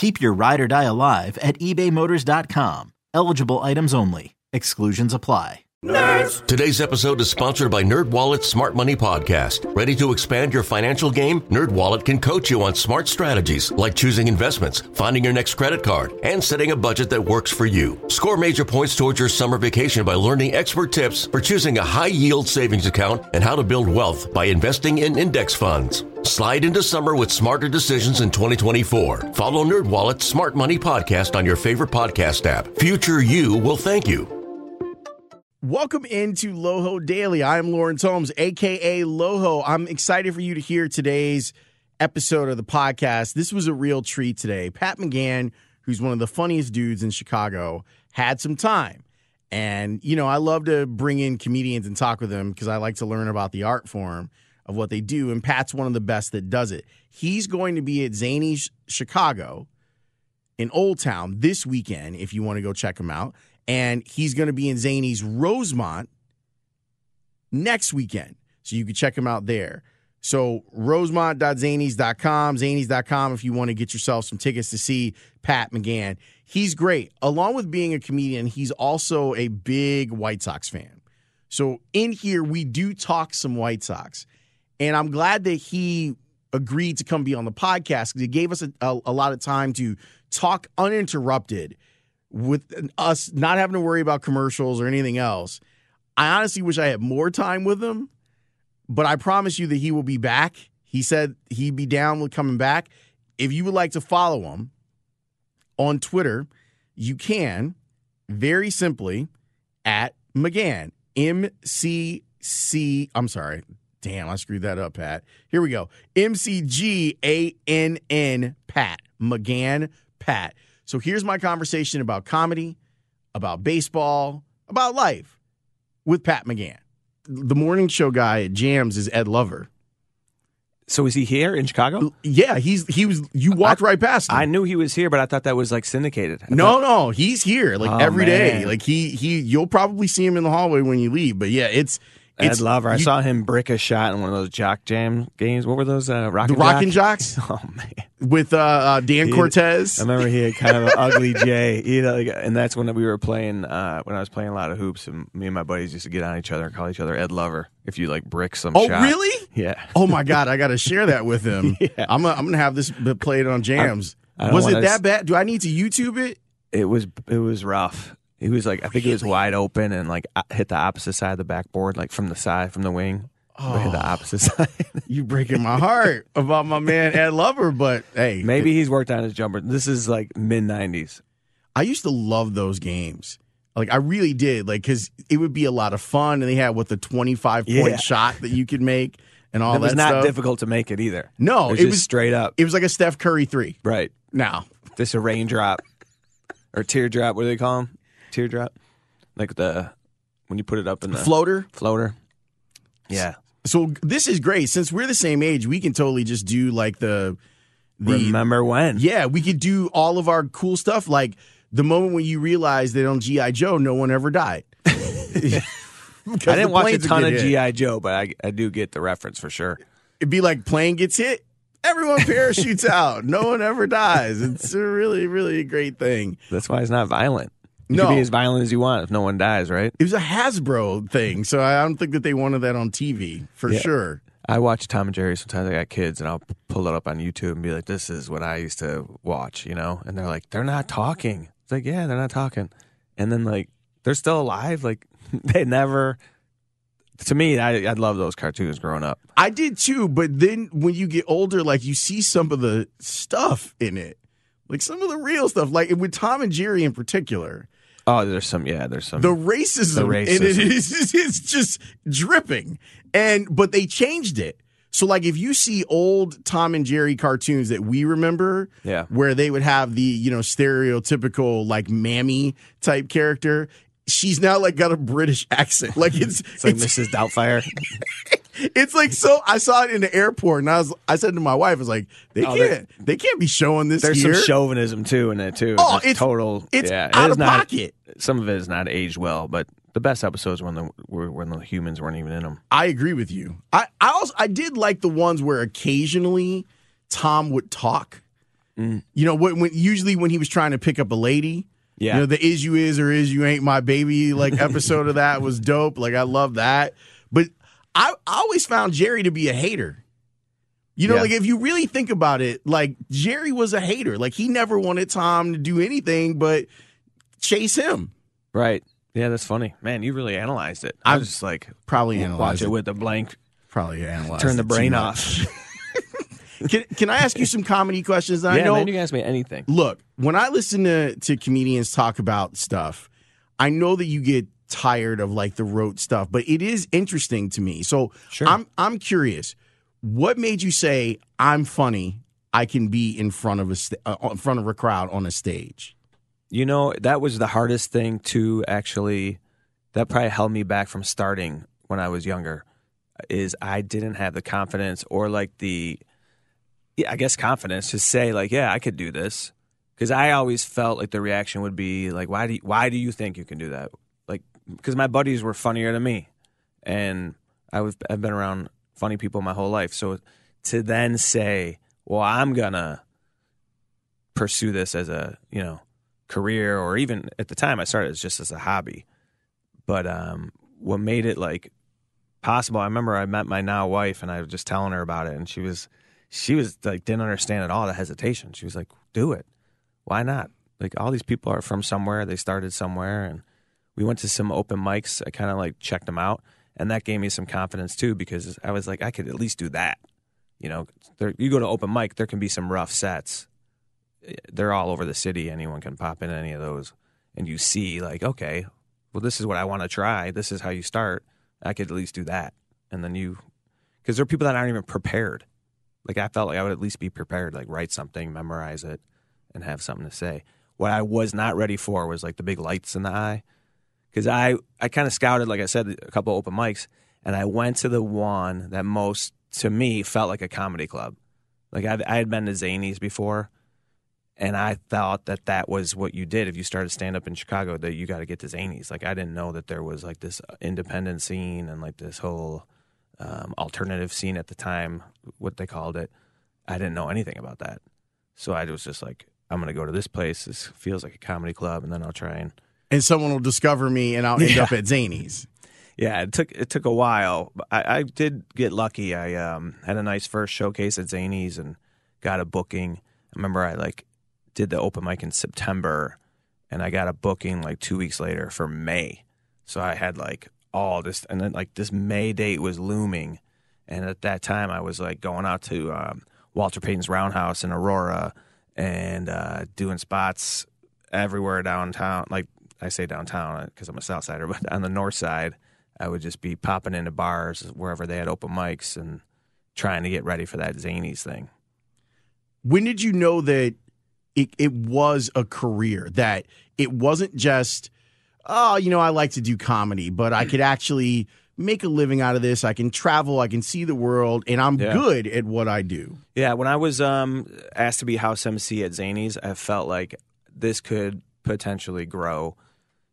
Keep your ride or die alive at ebaymotors.com. Eligible items only. Exclusions apply. Nerds. Today's episode is sponsored by NerdWallet's Smart Money Podcast. Ready to expand your financial game? NerdWallet can coach you on smart strategies like choosing investments, finding your next credit card, and setting a budget that works for you. Score major points towards your summer vacation by learning expert tips for choosing a high-yield savings account and how to build wealth by investing in index funds. Slide into summer with smarter decisions in 2024. Follow NerdWallet's Smart Money Podcast on your favorite podcast app. Future you will thank you. Welcome into Loho Daily. I'm Lawrence Holmes, aka Loho. I'm excited for you to hear today's episode of the podcast. This was a real treat today. Pat McGann, who's one of the funniest dudes in Chicago, had some time. And, you know, I love to bring in comedians and talk with them because I like to learn about the art form of what they do. And Pat's one of the best that does it. He's going to be at Zanies Chicago in Old Town this weekend if you want to go check him out and he's going to be in Zanies Rosemont next weekend. So you can check him out there. So rosemont.zanies.com, zanies.com if you want to get yourself some tickets to see Pat McGann. He's great. Along with being a comedian, he's also a big White Sox fan. So in here, we do talk some White Sox. And I'm glad that he agreed to come be on the podcast because it gave us a, a, a lot of time to talk uninterrupted with us not having to worry about commercials or anything else. I honestly wish I had more time with him, but I promise you that he will be back. He said he'd be down with coming back. If you would like to follow him on Twitter, you can very simply at McGann, M C C. I'm sorry. Damn, I screwed that up, Pat. Here we go. M C G A N N Pat. McGann Pat. So here's my conversation about comedy, about baseball, about life with Pat McGann. The morning show guy at Jams is Ed Lover. So is he here in Chicago? Yeah, he's he was. You walked I, right past him. I knew he was here, but I thought that was like syndicated. I no, thought, no, he's here like Oh, every day. man. Like he he. You'll probably see him in the hallway when you leave. But yeah, it's Ed it's Lover. I you- saw him brick a shot in one of those Jock Jam games. What were those? Uh, Rock the and Rockin' Jocks Oh man, with uh, uh, Dan He- Cortez. I remember he had kind of an ugly J. You know, like, and that's when we were playing. Uh, when I was playing a lot of hoops, and me and my buddies used to get on each other and call each other Ed Lover. If you like brick some. Oh, shot. really? Yeah. Oh my God, I got to share that with him. Yeah. I'm gonna, I'm gonna have this played on Jams. Was it that s- bad? Do I need to YouTube it? It was it was rough. He was like I think it was wide open and like hit the opposite side of the backboard, like from the side from the wing. But hit Oh. the opposite side. You breaking my heart about my man Ed Lover, but hey, Maybe he's worked on his jumper. This is like mid nineties. I used to love those games. Like I really did, like because it would be a lot of fun, and they had what the 25 point Yeah. shot that you could make and all It was that not stuff. difficult to make it either. No, it was, it just was- straight up. It was like a Steph Curry three. right. Now, This a raindrop or teardrop. What do they call them? Teardrop. Like the when you put it up in the floater. floater. Yeah. So this is great. Since we're the same age, we can totally just do like the the Remember when? Yeah, we could do all of our cool stuff. Like the moment when you realize that on GI Joe, no one ever died. I didn't watch a ton of. GI Joe, but I, I do get the reference for sure. It'd be like plane gets hit, everyone parachutes out, no one ever dies. It's a really, really great thing. That's why it's not violent. You No. can be as violent as you want if no one dies, right? It was a Hasbro thing, so I don't think that they wanted that on TV for Yeah. sure. I watch Tom and Jerry sometimes. I got kids, and I'll pull it up on YouTube and be like, "This is what I used to watch," you know. And they're like, "They're not talking." It's like, "Yeah, they're not talking." And then like, they're still alive. Like, they never to me, I I love those cartoons growing up. I did too, but then when you get older, like you see some of the stuff in it, like some of the real stuff, like with Tom and Jerry in particular. Oh, there's some yeah, there's some the racism, The in it racism. is it's just dripping. And but they changed it. So like if you see old Tom and Jerry cartoons that we remember, Yeah. where they would have the, you know, stereotypical like mammy type character, she's now like got a British accent. Like it's it's like it's, Mrs. Doubtfire. it's like so I saw it in the airport and I was I said to my wife, I was like, they Oh, can't they can't be showing this There's here. some chauvinism too in it too. Oh, Just it's- total. it's yeah, out of not- pocket. Some of it is not aged well, but the best episodes when the were when the humans weren't even in them. I agree with you. I, I also I did like the ones where occasionally Tom would talk. Mm. You know, when, when usually when he was trying to pick up a lady. Yeah. You know, the is you is or is you ain't my baby like episode of that was dope. Like I love that. I, I always found Jerry to be a hater. You know, Yeah. like if you really think about it, like Jerry was a hater. Like he never wanted Tom to do anything but chase him. Right. Yeah, that's funny. Man, you really analyzed it. I was just like Probably watch it it. with a blank. Probably analyzed Turn the brain off. Can, can I ask you some comedy questions? I yeah, know man, you can ask me anything. look, when I listen to, to comedians talk about stuff, I know that you get tired of like the rote stuff, but it is interesting to me. So Sure. I'm I'm curious. What made you say I'm funny? I can be in front of a sta- uh, in front of a crowd on a stage. You know, that was the hardest thing to actually that probably held me back from starting when I was younger is I didn't have the confidence or like the yeah, I guess confidence to say like, yeah, I could do this. Cuz I always felt like the reaction would be like, why do you, why do you think you can do that? Cuz my buddies were funnier than me. And I was I've been around funny people my whole life. So to then say, well, I'm to pursue this as a, you know, career or even at the time I started as just as a hobby. But um, what made it like possible, I remember I met my now wife and I was just telling her about it and she was she was like didn't understand at all the hesitation. She was like, "Do it. Why not?" Like all these people are from somewhere, they started somewhere and we went to some open mics. I kind of like checked them out and that gave me some confidence too because I was like I could at least do that. You know, there, you go to open mic, there can be some rough sets eh, they're all over the city. Anyone can pop in any of those, and you see like, okay, well, this is what I want to try. This is how you start. I could at least do that, and then you, because there are people that aren't even prepared. Like I felt like I would at least be prepared, like write something, memorize it, and have something to say. What I was not ready for was like the big lights in the eye, because I I kind of scouted, like I said, a couple open mics, and I went to the one that most to me felt like a comedy club. Like I I had been to Zanies before and I thought that that was what you did if you started stand up in Chicago that you got to get to Zanies. Like I didn't know that there was like this independent scene and like this whole um, alternative scene at the time, what they called it. I didn't know anything about that, so I was just like, I'm gonna go to this place. This feels like a comedy club, and then I'll try and And someone will discover me and I'll end Yeah. up at Zanies. yeah, it took it took a while. I, I did get lucky. I um, had a nice first showcase at Zanies and got a booking. I remember I like did the open mic in September, and I got a booking like two weeks later for May. So I had like all this, and then like this May date was looming, and at that time I was like going out to um, Walter Payton's Roundhouse in Aurora and uh, doing spots everywhere downtown. Like I say downtown because I'm a South Sider, but on the North Side, I would just be popping into bars wherever they had open mics and trying to get ready for that Zanies thing. when did you know that it, it was a career that it wasn't just oh you know i like to do comedy but i could actually make a living out of this i can travel i can see the world and i'm Yeah. good at what i do Yeah, when I was um, asked to be house MC at Zanies, I felt like this could potentially grow.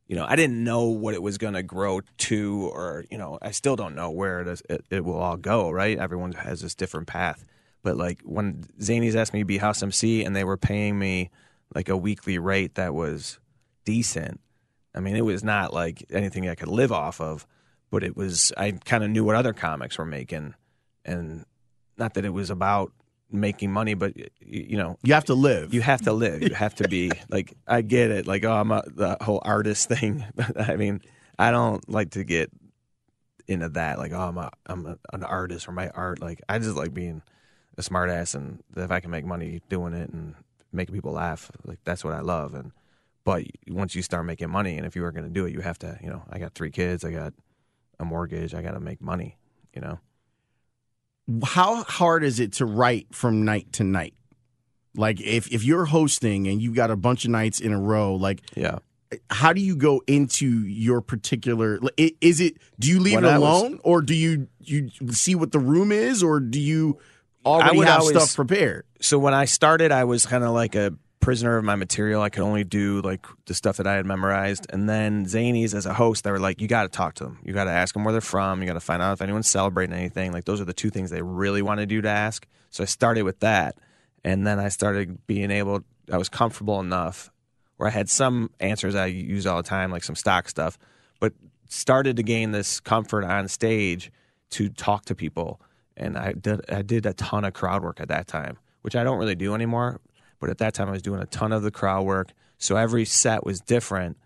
You know, I didn't know what it was going to grow to, or you know, I still don't know where it, is, it it will all go. Right? Everyone has this different path. But like when Zanies asked me to be house MC, and they were paying me like a weekly rate that was decent. I mean, it was not like anything I could live off of, but it was. I kind of knew what other comics were making, and not that it was about making money, but you know, you have to live you have to live. You have to be like I get it. Like oh, I'm a, the whole artist thing. I mean, I don't like to get into that. Like, oh, I'm a, I'm a, an artist or my art. Like, I just like being a smartass, and if I can make money doing it and making people laugh, like that's what I love. And but once you start making money, and if you are going to do it, you have to. You know, I got three kids. I got a mortgage. I got to make money. You know. How hard is it to write from night to night? Like if if you're hosting and you've got a bunch of nights in a row, like Yeah. how do you go into your particular is it do you leave When it I was- alone or do you you see what the room is or do you already have always- stuff prepared so when I started, I was kind of like a prisoner of my material. I could only do like the stuff that I had memorized. And then Zanies, as a host, they were like, you got to talk to them. You got to ask them where they're from. You got to find out if anyone's celebrating anything. Like those are the two things they really wanted you to ask. So I started with that, and then I started being able. I was comfortable enough where I had some answers I use all the time, like some stock stuff, but started to gain this comfort on stage to talk to people. And I did I did a ton of crowd work at that time, which I don't really do anymore. But at that time, I was doing a ton of the crowd work, so every set was different.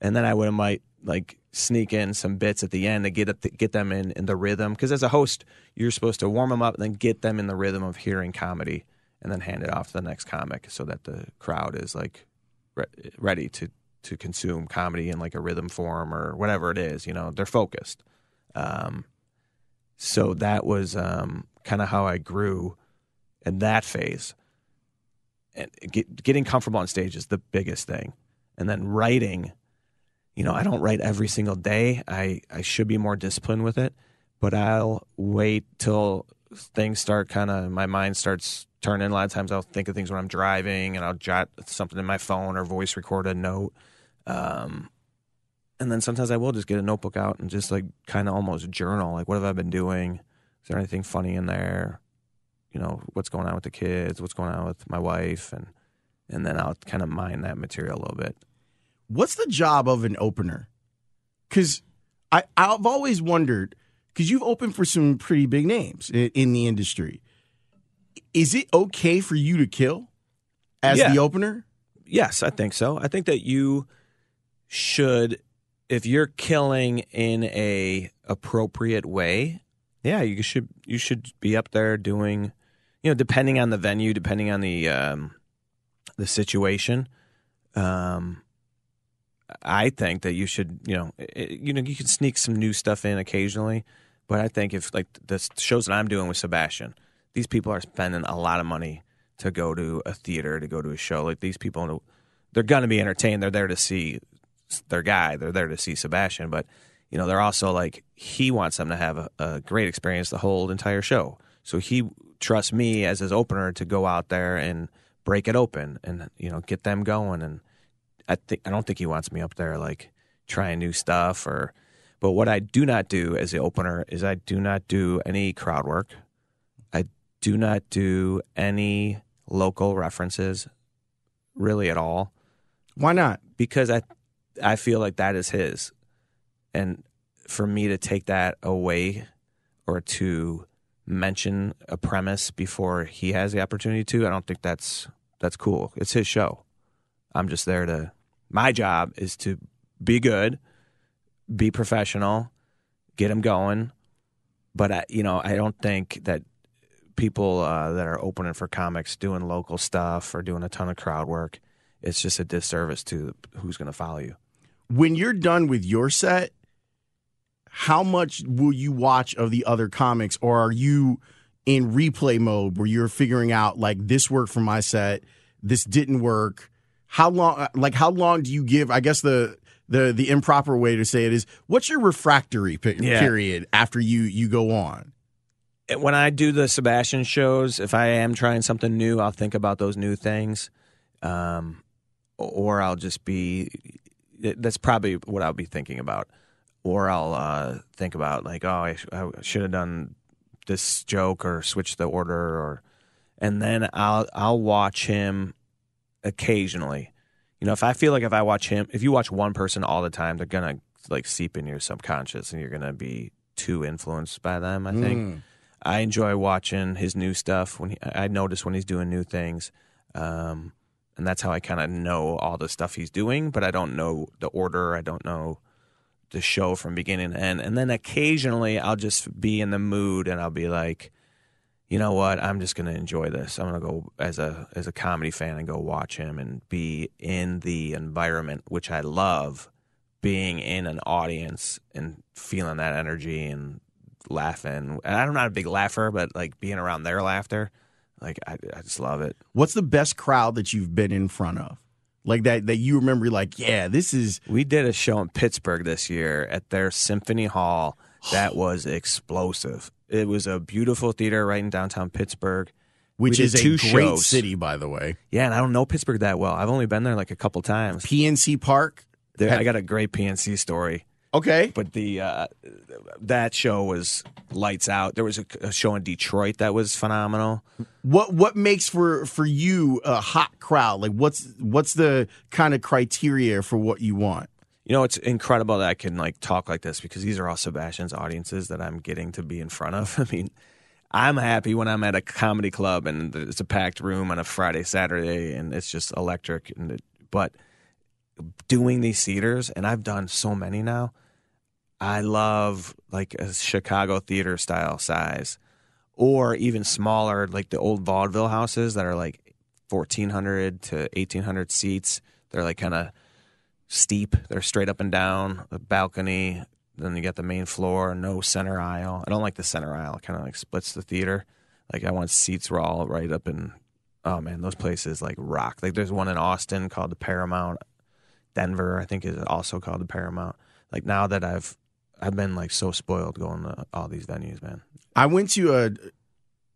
And then I would might like sneak in some bits at the end to get it, get them in in the rhythm. Because as a host, you're supposed to warm them up and then get them in the rhythm of hearing comedy, and then hand it off to the next comic so that the crowd is like re- ready to to consume comedy in like a rhythm form or whatever it is. You know, they're focused. Um, so that was um, kind of how I grew in that phase. And get, getting comfortable on stage is the biggest thing. And then writing, you know, I don't write every single day. I, I should be more disciplined with it, but I'll wait till things start kind of, my mind starts turning. A lot of times I'll think of things when I'm driving and I'll jot something in my phone or voice record a note. Um, and then sometimes I will just get a notebook out and just like kind of almost journal. Like, what have I been doing? Is there anything funny in there? You know, what's going on with the kids? What's going on with my wife? And and then I'll kind of mine that material a little bit. what's the job of an opener because i i've always wondered because you've opened for some pretty big names in, in the industry is it okay for you to kill as Yeah. the opener Yes, I think so. I think that you should, if you're killing in a appropriate way, yeah, you should you should be up there doing, you know, depending on the venue, depending on the um, the situation. Um, I think that you should, you know, it, you know, you can sneak some new stuff in occasionally, but I think if like the shows that I'm doing with Sebastian, these people are spending a lot of money to go to a theater, to go to a show. Like these people, they're going to be entertained. They're there to see their guy. They're there to see Sebastian, but you know, they're also like he wants them to have a, a great experience the whole entire show. So he trusts me as his opener to go out there and break it open and you know get them going. And I think I don't think he wants me up there like trying new stuff or. But what I do not do as the opener is I do not do any crowd work. I do not do any local references really at all why not because I I feel like that is his. And for me to take that away or to mention a premise before he has the opportunity to, I don't think that's that's cool. It's his show. I'm just there to my job is to be good, be professional, get him going. But I, you know, I don't think that people uh, that are opening for comics doing local stuff or doing a ton of crowd work it's just a disservice to who's going to follow you. when you're done with your set how much will you watch of the other comics or are you in replay mode where you're figuring out like this worked for my set this didn't work how long like how long do you give i guess the the the improper way to say it is what's your refractory pe- Yeah. period after you you go on When I do the Sebastian shows, if I am trying something new, I'll think about those new things, um, or I'll just be. That's probably what I'll be thinking about, or I'll uh, think about like, oh, I, sh- I should have done this joke or switched the order, or, and then I'll I'll watch him occasionally. You know, if I feel like if I watch him, if you watch one person all the time, they're gonna like seep in your subconscious, and you're gonna be too influenced by them. I think. I enjoy watching his new stuff when he, I notice when he's doing new things, um, and that's how I kind of know all the stuff he's doing. But I don't know the order. I don't know the show from beginning to end. And then occasionally I'll just be in the mood and I'll be like, you know what, I'm just gonna enjoy this. I'm gonna go as a as a comedy fan and go watch him and be in the environment which I love, being in an audience and feeling that energy and laughing. And I'm not a big laugher, but like being around their laughter, like I, I just love it. What's the best crowd that you've been in front of? Like that that you remember like, yeah, this is We did a show in Pittsburgh this year at their Symphony Hall that was explosive. It was a beautiful theater right in downtown Pittsburgh. which is a great shows. city, by the way. Yeah, and I don't know Pittsburgh that well. I've only been there like a couple times. PNC Park. There, I got a great PNC story, Okay. but the uh, that show was lights out. There was a, a show in Detroit that was phenomenal. What what makes for for you a hot crowd? Like what's what's the kind of criteria for what you want? You know, it's incredible that I can like talk like this because these are all Sebastian's audiences that I'm getting to be in front of. I mean, I'm happy when I'm at a comedy club and it's a packed room on a Friday, Saturday, and it's just electric. And it, but doing these theaters, and I've done so many now. I love like a Chicago theater style size, or even smaller, like the old vaudeville houses that are like 1,400 to 1,800 seats. They're like kind of steep. They're straight up and down, a balcony. Then you got the main floor, no center aisle. I don't like the center aisle. It kind of like splits the theater. Like I want seats were all right up in. Oh man, those places like rock. Like there's one in Austin called the Paramount. Denver, I think, is also called the Paramount. Like now that I've I've been like so spoiled going to all these venues, man. I went to a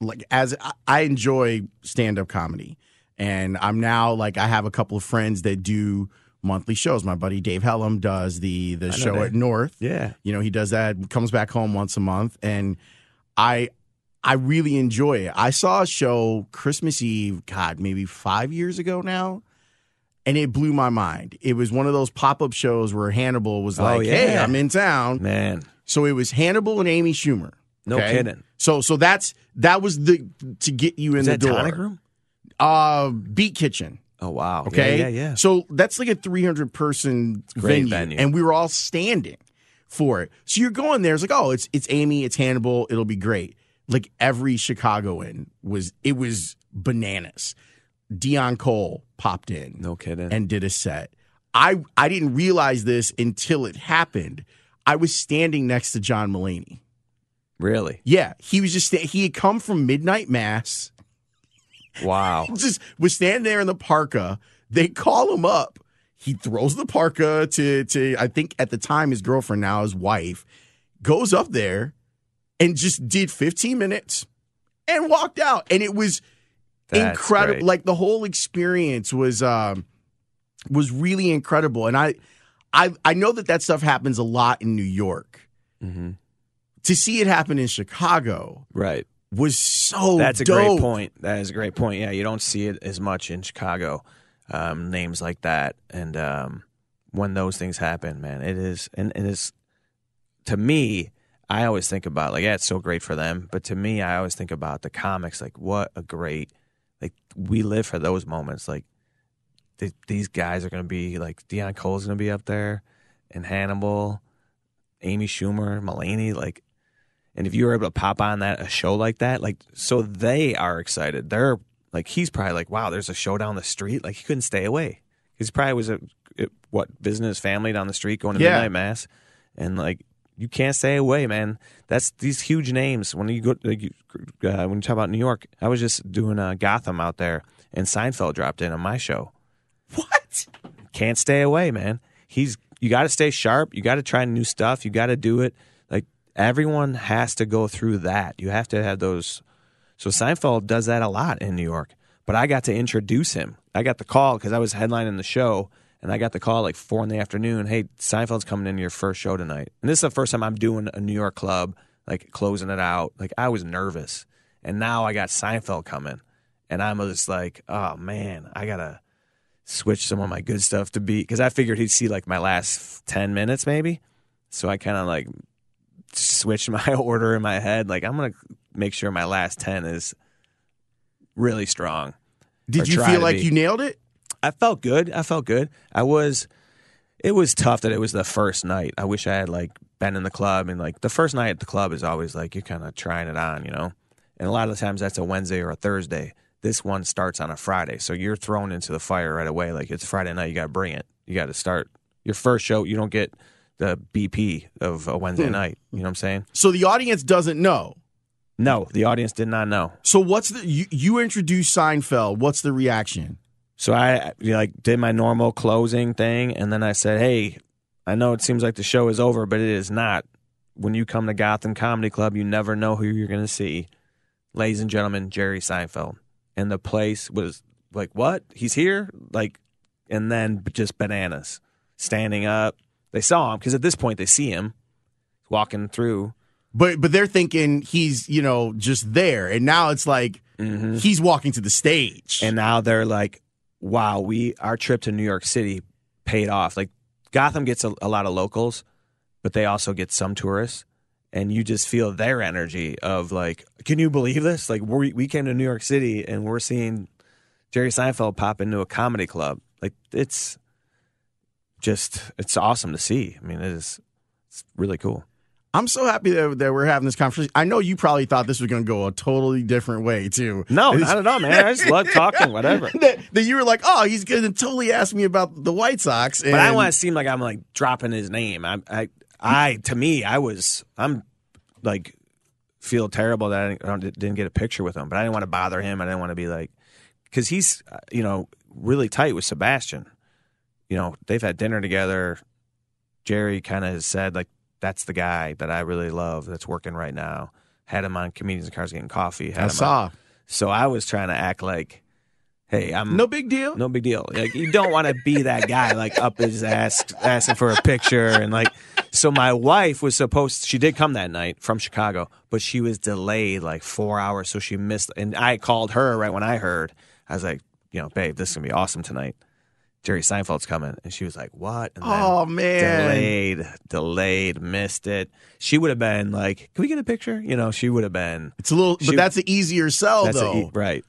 like as I- enjoy stand up comedy, and I'm now like I have a couple of friends that do monthly shows. My buddy Dave Helem does the the show Dave. at North. Yeah, You know, he does that, comes back home once a month, and I I really enjoy it. I saw a show Christmas Eve, God, maybe five years ago now. And it blew my mind. It was one of those pop up shows where Hannibal was Oh, like, "Hey. I'm in town." man, So it was Hannibal and Amy Schumer. no Okay? kidding. So so that's that was the to get you in the that door. Tonic Room? Uh, Beat Kitchen. Oh wow. Okay. Yeah, yeah. yeah. So that's like a 300 person venue, venue. and we were all standing for it. So you're going there. It's like, oh, it's it's Amy, it's Hannibal. It'll be great. Like every Chicagoan was, it was bananas. Deon Cole popped in No kidding. and did a set. I I didn't realize this until it happened. I was standing next to John Mulaney. really? Yeah, he was just he had come from midnight mass. Wow. just was standing there in the parka. They call him up. He throws the parka to to I think at the time his girlfriend, now his wife, goes up there and just did 15 minutes and walked out. And it was incredible. Like the whole experience was um was really incredible. And I I I know that that stuff happens a lot in New York. hmm To see it happen in Chicago Right. was so That's a dope. great point. That is a great point. Yeah, you don't see it as much in Chicago. Um, names like that, and um, when those things happen, man, it is, and it is. To me, I always think about like, yeah, it's so great for them, but to me, I always think about the comics. Like, what a great, like, we live for those moments. Like, th- these guys are going to be like Deon Cole's going to be up there, and Hannibal, Amy Schumer, Mulaney, like and if you were able to pop on that a show like that, like so they are excited. They're like he's probably like, wow, there's a show down the street. Like he couldn't stay away. He probably was a what visiting his family down the street, going to Yeah. midnight mass, and like you can't stay away, man. That's these huge names. When you go, like, you, uh, when you talk about New York, I was just doing uh, Gotham out there, and Seinfeld dropped in on my show. What? Can't stay away, man. He's you got to stay sharp. You got to try new stuff. You got to do it. Like everyone has to go through that. You have to have those. So Seinfeld does that a lot in New York. But I got to introduce him. I got the call because I was headlining the show, and I got the call like four in the afternoon. Hey, Seinfeld's coming in your first show tonight, and this is the first time I'm doing a New York club, like closing it out. Like I was nervous, and now I got Seinfeld coming, and I'm just like, oh man, I gotta switch some of my good stuff to be because I figured he'd see like my last ten minutes maybe. So I kind of like switched my order in my head. Like I'm gonna make sure my last ten is really strong. Did you feel like be. you nailed it? I felt good. I felt good. I was. it was tough that it was the first night. I wish I had like been in the club and like the first night at the club is always like you're kind of trying it on, you know. And a lot of the times that's a Wednesday or a Thursday. This one starts on a Friday, so you're thrown into the fire right away. Like it's Friday night, you got to bring it. You got to start your first show. You don't get the BP of a Wednesday Hmm. night. You know what I'm saying? So the audience doesn't know. No, the audience did not know. So what's the you, you introduce Seinfeld? What's the reaction? So I you know, like did my normal closing thing, and then I said, "Hey, I know it seems like the show is over, but it is not. When you come to Gotham Comedy Club, you never know who you're going to see. Ladies and gentlemen, Jerry Seinfeld." And the place was like, "What? He's here!" Like, and then just bananas, standing up. They saw him because at this point they see him walking through. But but they're thinking he's you know just there, and now it's like mm-hmm. he's walking to the stage. and now they're like, "Wow, we our trip to New York City paid off." Like Gotham gets a, a lot of locals, but they also get some tourists, and you just feel their energy of like, "Can you believe this? Like we we came to New York City and we're seeing Jerry Seinfeld pop into a comedy club. Like it's just it's awesome to see. I mean, it is it's really cool." I'm so happy that, that we're having this conversation. I know you probably thought this was going to go a totally different way too. No, not at all, man. I just love talking, whatever. that, that you were like, oh, he's going to totally ask me about the White Sox. And But I want to seem like I'm like dropping his name. I, I, I, to me, I was, I'm like, feel terrible that I didn't, didn't get a picture with him. But I didn't want to bother him. I didn't want to be like, because he's, you know, really tight with Sebastian. You know, they've had dinner together. Jerry kind of has said like, that's the guy that I really love that's working right now. Had him on comedians and cars getting coffee. Had I him saw. On, so I was trying to act like, hey, I'm No big deal. no big deal. Like you don't want to be that guy, like up his ass, asking for a picture, and like. So my wife was supposed. She did come that night from Chicago, but she was delayed like four hours, so she missed. And I called her right when I heard. I was like, you know, babe, this is gonna be awesome tonight. Jerry Seinfeld's coming, and she was like, what? And Oh, man. delayed, delayed, missed it. She would have been like, can we get a picture? You know, she would have been. It's a little, She- but that's an easier sell That's a, though. e, right.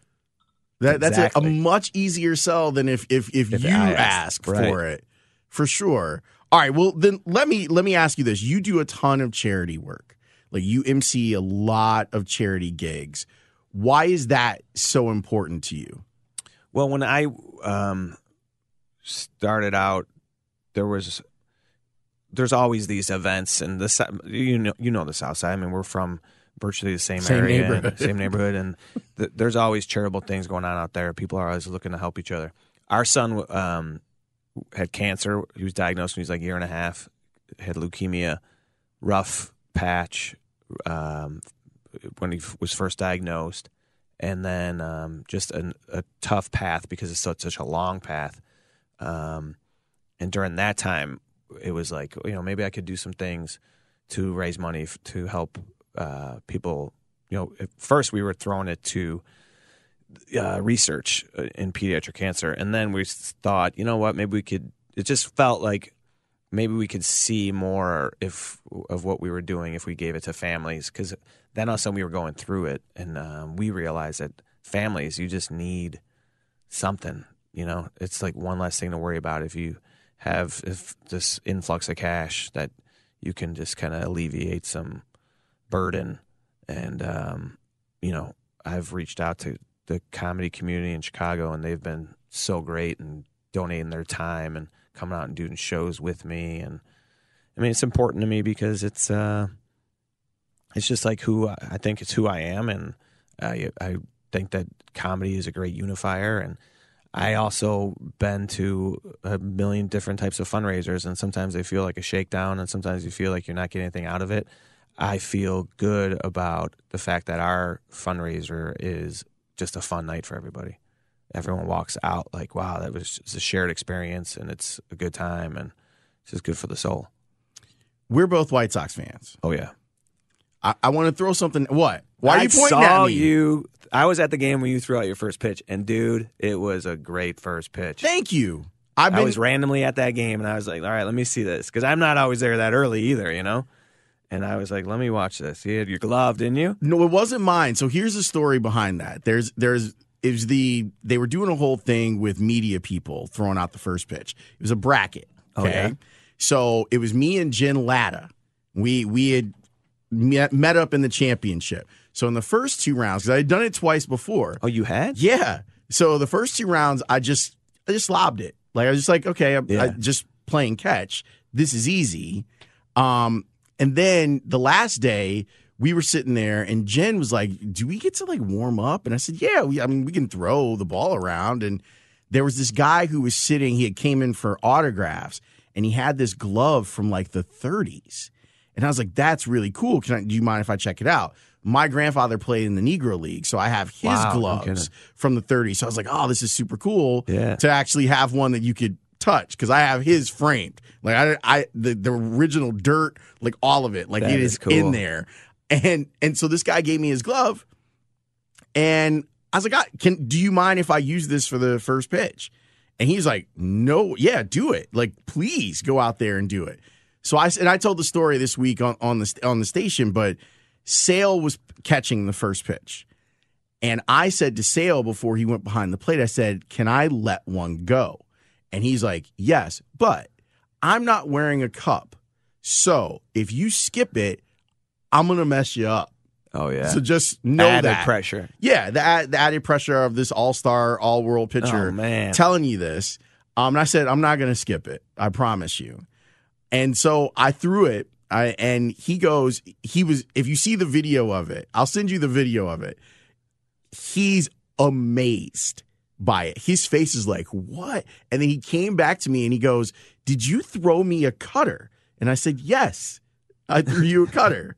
That, that's a, a much easier sell than if if if, If you ask asked, for right. it, for sure. All right, well then let me let me ask you this: You do a ton of charity work, like you MC a lot of charity gigs. Why is that so important to you? Well, when I um, started out, there was there's always these events, and the you know you know the South Side. I mean, we're from virtually the same, Same area, neighborhood. same neighborhood, and th- there's always charitable things going on out there. People are always looking to help each other. Our son um, had cancer. He was diagnosed when he was like a year and a half. Had leukemia, rough patch um, when he f- was first diagnosed and then um, just an, a tough path because it's such, such a long path. Um, and during that time, it was like you know maybe I could do some things to raise money f- to help uh, people. You know, at first we were throwing it to uh, research uh, in pediatric cancer, and then we thought, you know what, maybe we could. It just felt like maybe we could see more if of what we were doing if we gave it to families because then all of a sudden we were going through it and um, we realized that families you just need something you know it's like one less thing to worry about if you have if this influx of cash that you can just kind of alleviate some burden and um, you know i've reached out to the comedy community in chicago and they've been so great and donating their time and coming out and doing shows with me and i mean it's important to me because it's uh it's just like who I think it's who I am, and I I think that comedy is a great unifier. And I also been to a million different types of fundraisers, and sometimes they feel like a shakedown, and sometimes you feel like you're not getting anything out of it. I feel good about the fact that our fundraiser is just a fun night for everybody. Everyone walks out like, "Wow, that was just a shared experience, and it's a good time, and it's just good for the soul." We're both White Sox fans. Oh yeah. I, I want to throw something. What? Why are I you pointing saw at me? I saw you. I was at the game when you threw out your first pitch, and dude, it was a great first pitch. Thank you. I've I was randomly at that game, and I was like, "All right, let me see this," because I'm not always there that early either, you know. And I was like, "Let me watch this." You had your glove, didn't you? No, it wasn't mine. So here's the story behind that. There's there's it was the they were doing a whole thing with media people throwing out the first pitch. It was a bracket. Oh, okay. yeah? So it was me and Jen Lada. We we had met, met up in the championship. So in the first two rounds, because I had done it twice before. Oh, you had? Yeah. So the first two rounds, I just I just lobbed it. Like I was just like, okay, I'm I Yeah. just playing catch. This is easy. Um, and then the last day, we were sitting there, and Jen was like, "Do we get to like warm up?" And I said, "Yeah, we, I mean, we can throw the ball around." And there was this guy who was sitting. He had came in for autographs, and he had this glove from like the 30s. And I was like, "That's really cool. Can I, do you mind if I check it out?" My grandfather played in the Negro League, so I have his Wow, gloves from the 30s. So I was like, "Oh, this is super cool Yeah. to actually have one that you could touch because I have his framed. Like I, I the the original dirt, like all of it, like That it is is cool. in there. And and so this guy gave me his glove, and I was like, I, "Can do you mind if I use this for the first pitch?" And he's like, "No, yeah, do it. Like, please go out there and do it." So I and I told the story this week on on the on the station, but Sale was catching the first pitch. And I said to Sale before he went behind the plate, I said, Can I let one go? And he's like, Yes, but I'm not wearing a cup. So if you skip it, I'm going to mess you up. Oh, yeah. So just know Added that. pressure. Yeah, the, the added pressure of this all star, all world pitcher Oh, man. telling you this. Um, and I said, I'm not going to skip it. I promise you. And so I threw it. I, and he goes, he was, if you see the video of it, I'll send you the video of it. He's amazed by it. His face is like, what? And then he came back to me and he goes, Did you throw me a cutter? And I said, Yes, I threw you a cutter.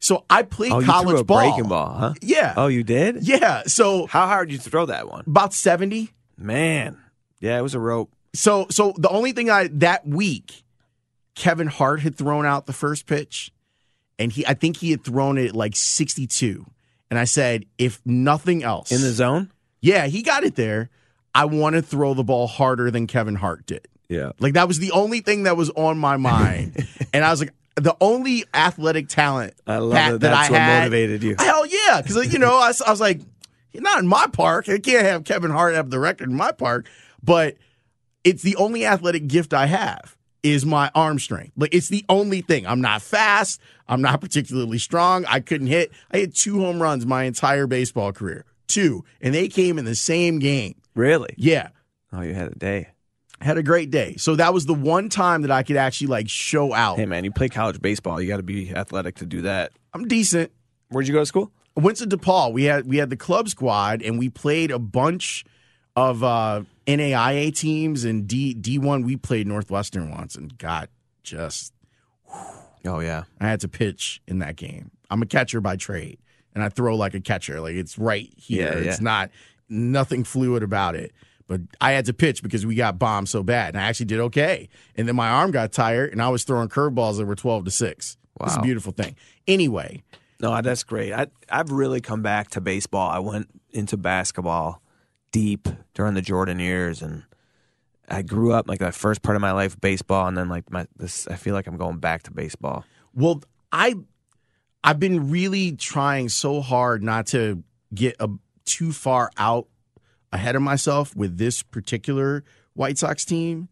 So I played Oh, you college threw a ball. breaking ball, huh? Yeah. Oh, you did? Yeah. So How hard did you throw that one? about 70. Man. Yeah, it was a rope. So so the only thing I that week, Kevin Hart had thrown out the first pitch, and he I think he had thrown it like 62. And I said, if nothing else, In the zone? yeah, he got it there. I want to throw the ball harder than Kevin Hart did. Yeah. Like that was the only thing that was on my mind, and I was like, the only athletic talent I love that that that's I what had, motivated you. Hell yeah, because you know I, I was like, not in my park. I can't have Kevin Hart have the record in my park, but it's the only athletic gift I have is my arm strength. Like it's the only thing. I'm not fast. I'm not particularly strong. I couldn't hit. I had two home runs my entire baseball career, two, and they came in the same game. Really? Yeah. Oh, you had a day. Had a great day. So that was the one time that I could actually like show out. Hey, man, you play college baseball. You got to be athletic to do that. I'm decent. Where'd you go to school? I went to DePaul. We had we had the club squad and we played a bunch of uh, NAIA teams and D D1. We played Northwestern once and got just Oh, yeah. I had to pitch in that game. I'm a catcher by trade and I throw like a catcher. Like it's right here. Yeah, yeah. It's not nothing fluid about it. But I had to pitch because we got bombed so bad, and I actually did okay. And then my arm got tired, and I was throwing curveballs that were twelve to six. It's a beautiful thing. Anyway, No, that's great. I, I've really come back to baseball. I went into basketball deep during the Jordan years, and I grew up like that first part of my life baseball, and then like my this. I feel like I'm going back to baseball. Well, I I've been really trying so hard not to get a, too far out ahead of myself with this particular White Sox team.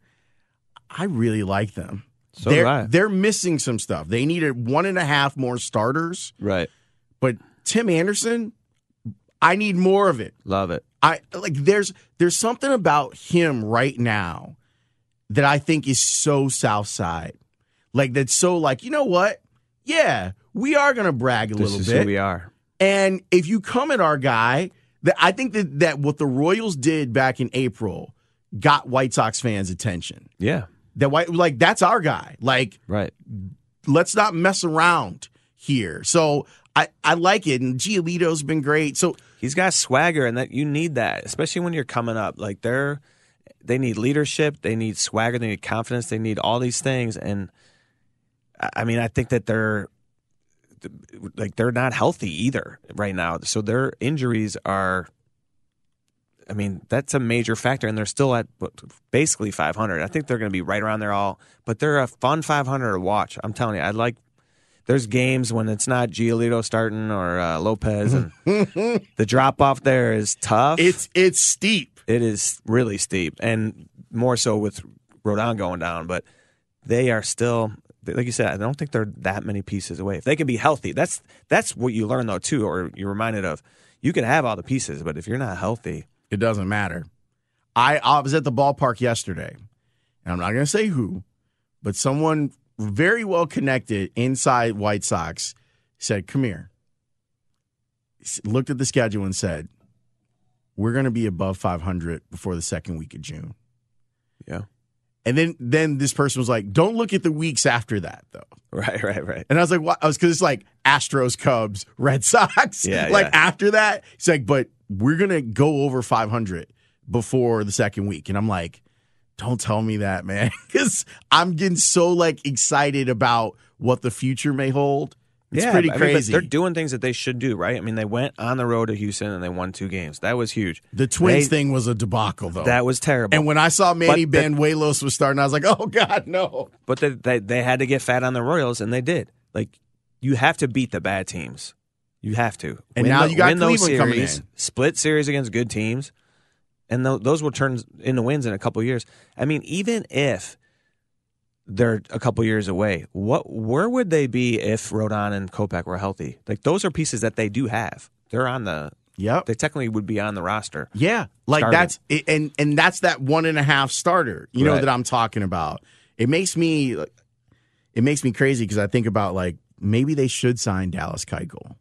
I really like them. So they're they're missing some stuff. They needed one and a half more starters, Right. but Tim Anderson, I need more of it. Love it. I like there's there's something about him right now that I think is so South Side. Like that's so like, you know what? Yeah, we are gonna brag a This little is bit. who we are. And if you come at our guy, that I think that that what the Royals did back in April got White Sox fans' attention. Yeah. That white like that's our guy. Like Right. let's not mess around here. So I I like it. And Giolito's been great. So He's got swagger, and that you need that, especially when you're coming up. Like they're they need leadership, they need swagger, they need confidence, they need all these things. And I mean, I think that they're like they're not healthy either right now. So their injuries are. I mean, that's a major factor, and they're still at basically 500. I think they're going to be right around there all, but they're a fun 500 to watch. I'm telling you, I like. There's games when it's not Giolito starting or uh, Lopez, and the drop off there is tough. it's it's steep. it is really steep, and more so with Rodon going down, but they are still like you said. I don't think they're that many pieces away. If they can be healthy, that's that's what you learn though too, or you're reminded of. You can have all the pieces, but if you're not healthy, It doesn't matter. I, I was at the ballpark yesterday, and I'm not going to say who, but someone very well connected inside White Sox said, Come here. Looked at the schedule and said, We're going to be above 500 before the second week of June. yeah, And then, then this person was like, Don't look at the weeks after that, though. right, right, right. And I was like, what? I was because it's like Astros, Cubs, Red Sox. Yeah, like yeah. after that, he's like, but we're gonna go over 500 before the second week. And I'm like, don't tell me that, man, because I'm getting so like excited about what the future may hold. It's yeah, pretty I mean, crazy. they're doing things that they should do, right? I mean, they went on the road to Houston and they won two games. That was huge. the Twins They- thing was a debacle, though. That was terrible. and when I saw Manny But the- Bañuelos was starting, I was like, oh god, no. But they, they they had to get fat on the Royals, and they did. Like you have to beat the bad teams. You have to. And Win now tho- you got win those Cleveland coming series, in. Split series against good teams, and tho- those will turn into wins in a couple years. I mean, even if they're a couple years away, what where would they be if Rodon and Kopech were healthy? Like those are pieces that they do have. They're on the. yeah. They technically would be on the roster. Yeah, like Started. that's and and that's that one and a half starter. You know that I'm talking about. It makes me it makes me crazy because I think about like maybe they should sign Dallas Keuchel.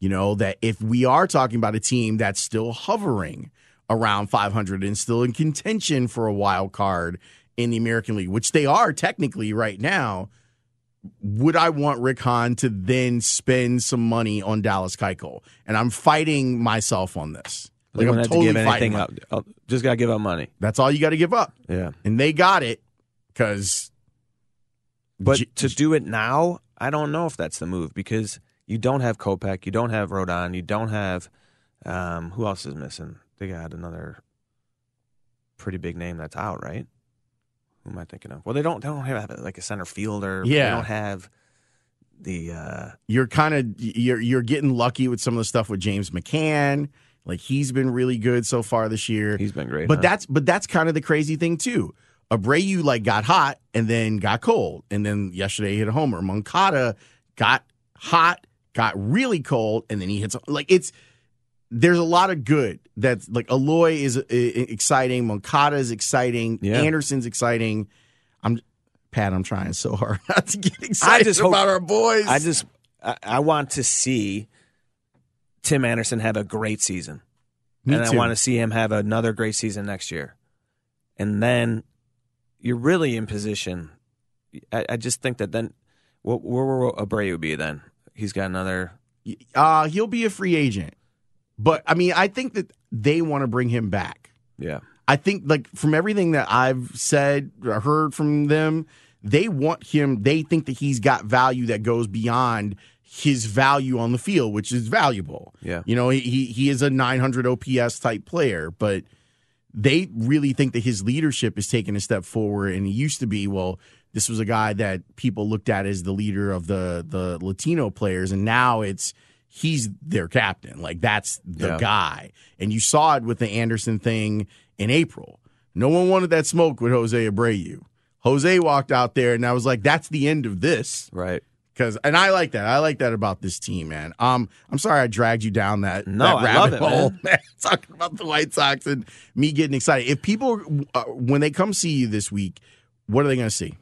You know that if we are talking about a team that's still hovering around 500 and still in contention for a wild card in the American League, which they are technically right now. Would I want Rick Hahn to then spend some money on Dallas Keuchel? And I'm fighting myself on this. Like I'm have totally to give fighting anything my- up. Oh, Just gotta give up money. That's all you got to give up. Yeah. And they got it because. But to do it now, I don't know if that's the move because you don't have Kopech, you don't have Rodon, you don't have um, who else is missing? They got another pretty big name that's out, right? Who am I thinking of? Well, they don't. They don't have like a center fielder. Yeah. they don't have the. Uh, you're kind of you're you're getting lucky with some of the stuff with James McCann. Like he's been really good so far this year. he's been great, but huh? that's but that's kind of the crazy thing too. Abreu like got hot and then got cold, and then yesterday he hit a homer. Moncada got hot, got really cold, and then he hits like it's. There's a lot of good. That's like Eloy is uh, exciting. Moncada is exciting. Yeah. Anderson's exciting. I'm Pat. I'm trying so hard not to get excited just hope- about our boys. I just I, I want to see Tim Anderson have a great season. Me and too. I want to see him have another great season next year. And then you're really in position. I, I just think that then, what, where will Abreu be then? He's got another. Uh, he'll be a free agent. But I mean, I think that they want to bring him back. Yeah. I think like from everything that I've said or heard from them, they want him they think that he's got value that goes beyond his value on the field, which is valuable. Yeah. You know, he he, he is a 900 OPS type player, but they really think that his leadership is taking a step forward and he used to be well this was a guy that people looked at as the leader of the the Latino players and now it's he's their captain like that's the Yeah. guy and you saw it with the Anderson thing in April no one wanted that smoke with Jose Abreu Jose walked out there and I was like that's the end of this Right. Cause and I like that. I like that about this team, man. Um, I'm sorry I dragged you down that, No, that I rabbit love it, hole, man. man. Talking about the White Sox and me getting excited. If people, uh, when they come see you this week, what are they going to see?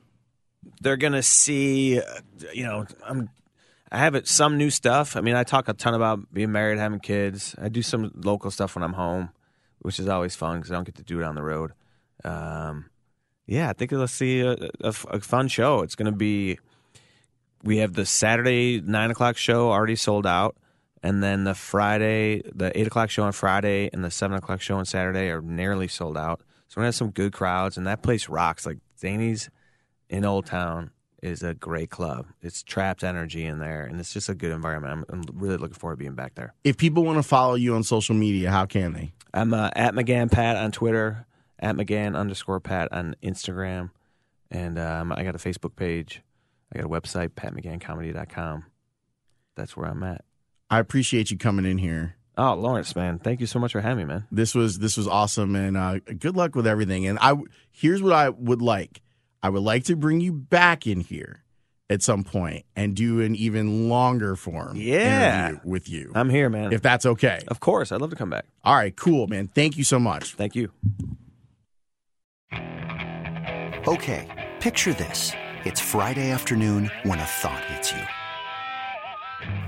They're going to see, uh, you know, I'm. I have some new stuff. I mean, I talk a ton about being married, having kids. I do some local stuff when I'm home, which is always fun because I don't get to do it on the road. Um, yeah, I think let's see a, a, a fun show. It's going to be. We have the Saturday nine o'clock show already sold out, and then the Friday, the eight o'clock show on Friday, and the seven o'clock show on Saturday are nearly sold out. So we're gonna have some good crowds, and that place rocks. Like Zanies in Old Town is a great club. It's trapped energy in there, and it's just a good environment. I'm, I'm really looking forward to being back there. If people want to follow you on social media, how can they? I'm uh, at McGann Pat on Twitter, at McGann underscore Pat on Instagram, and um, I got a Facebook page. I got a website, patmcganncomedy.com. That's where I'm at. I appreciate you coming in here. Oh, Lawrence, man, thank you so much for having me, man. This was this was awesome, and uh, good luck with everything. And I here's what I would like. I would like to bring you back in here at some point and do an even longer form Yeah. interview with you, I'm here, man. if that's okay. of course, I'd love to come back. All right, cool, man. Thank you so much. Thank you. Okay, picture this. It's Friday afternoon when a thought hits you.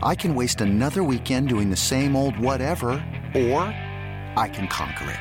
I can waste another weekend doing the same old whatever, or I can conquer it.